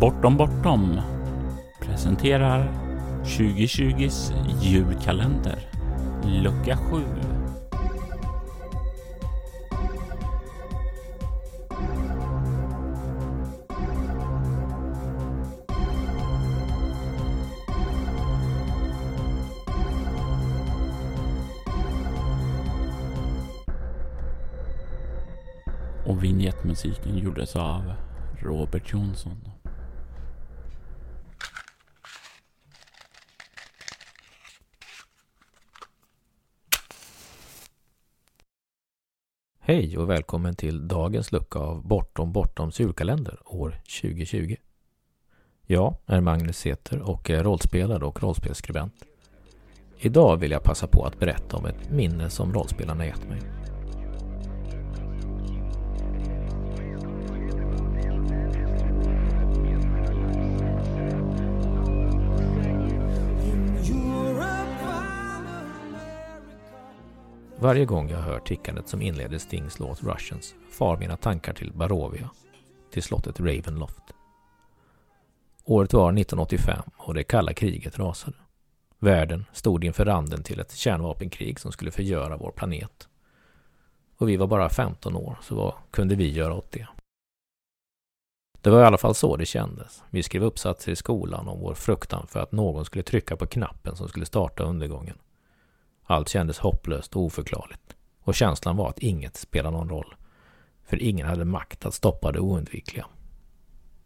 Bortom Bortom presenterar 2020s julkalender, lucka 7. Och vignettmusiken gjordes av Robert Jonsson. Hej och välkommen till dagens lucka av Bortom Bortoms julkalender år 2020. Jag är Magnus Seter och är rollspelare och rollspelsskribent. Idag vill jag passa på att berätta om ett minne som rollspelarna gett mig. Varje gång jag hör tickandet som inleder Stings låt Russians far mina tankar till Barovia, till slottet Ravenloft. Året var 1985 och det kalla kriget rasade. Världen stod inför randen till ett kärnvapenkrig som skulle förgöra vår planet. Och vi var bara 15 år, så vad kunde vi göra åt det? Det var i alla fall så det kändes. Vi skrev uppsatser i skolan om vår fruktan för att någon skulle trycka på knappen som skulle starta undergången. Allt kändes hopplöst och oförklarligt. Och känslan var att inget spelade någon roll. För ingen hade makt att stoppa det oundvikliga.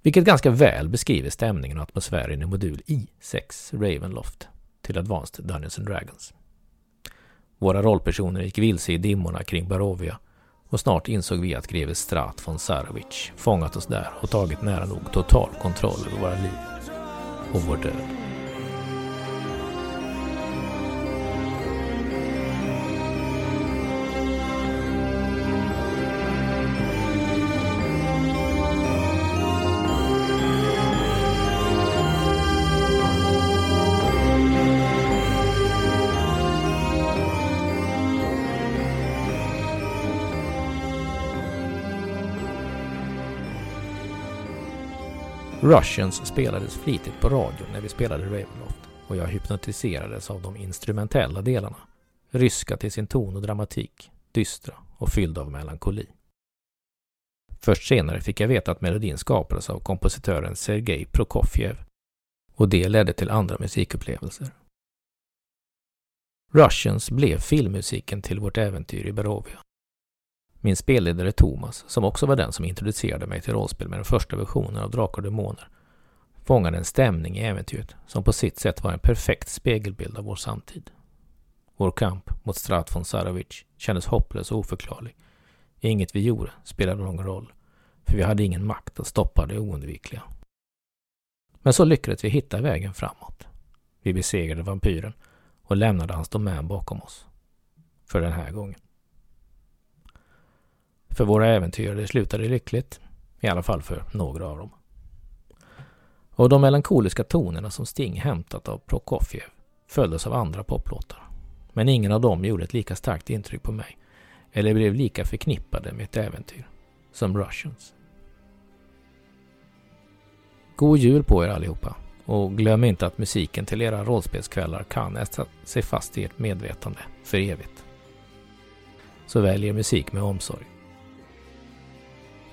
Vilket ganska väl beskriver stämningen och atmosfären i modul I6 Ravenloft till Advanced Dungeons and Dragons. Våra rollpersoner gick vilse i dimmorna kring Barovia och snart insåg vi att greve Strat von Sarovic fångat oss där och tagit nära nog total kontroll över våra liv och vår död. Russians spelades flitigt på radion när vi spelade Ravenloft och jag hypnotiserades av de instrumentella delarna. Ryska till sin ton och dramatik, dystra och fylld av melankoli. Först senare fick jag veta att melodin skapades av kompositören Sergej Prokofjev och det ledde till andra musikupplevelser. Russians blev filmmusiken till vårt äventyr i Barovia. Min spelledare Thomas, som också var den som introducerade mig till rollspel med den första versionen av Drakar och Demoner, fångade en stämning i äventyret som på sitt sätt var en perfekt spegelbild av vår samtid. Vår kamp mot Strat von Sarovic kändes hopplös och oförklarlig. Inget vi gjorde spelade någon roll, för vi hade ingen makt att stoppa det oundvikliga. Men så lyckades vi hitta vägen framåt. Vi besegrade vampyren och lämnade hans domän bakom oss. För den här gången. För våra äventyrare slutade lyckligt, i alla fall för några av dem. Och de melankoliska tonerna som Sting hämtat av Prokofjev följdes av andra poplåtar. Men ingen av dem gjorde ett lika starkt intryck på mig, eller blev lika förknippade med ett äventyr, som Russians. God jul på er allihopa! Och glöm inte att musiken till era rollspelskvällar kan äta sig fast i ert medvetande för evigt. Så välj er musik med omsorg.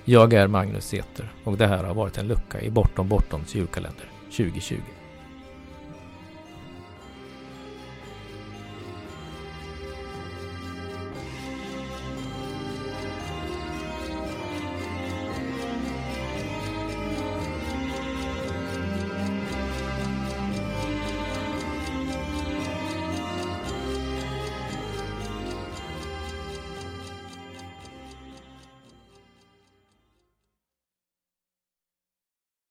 Jag är Magnus Seter och det här har varit en lucka i Bortom Bortoms julkalender 2020.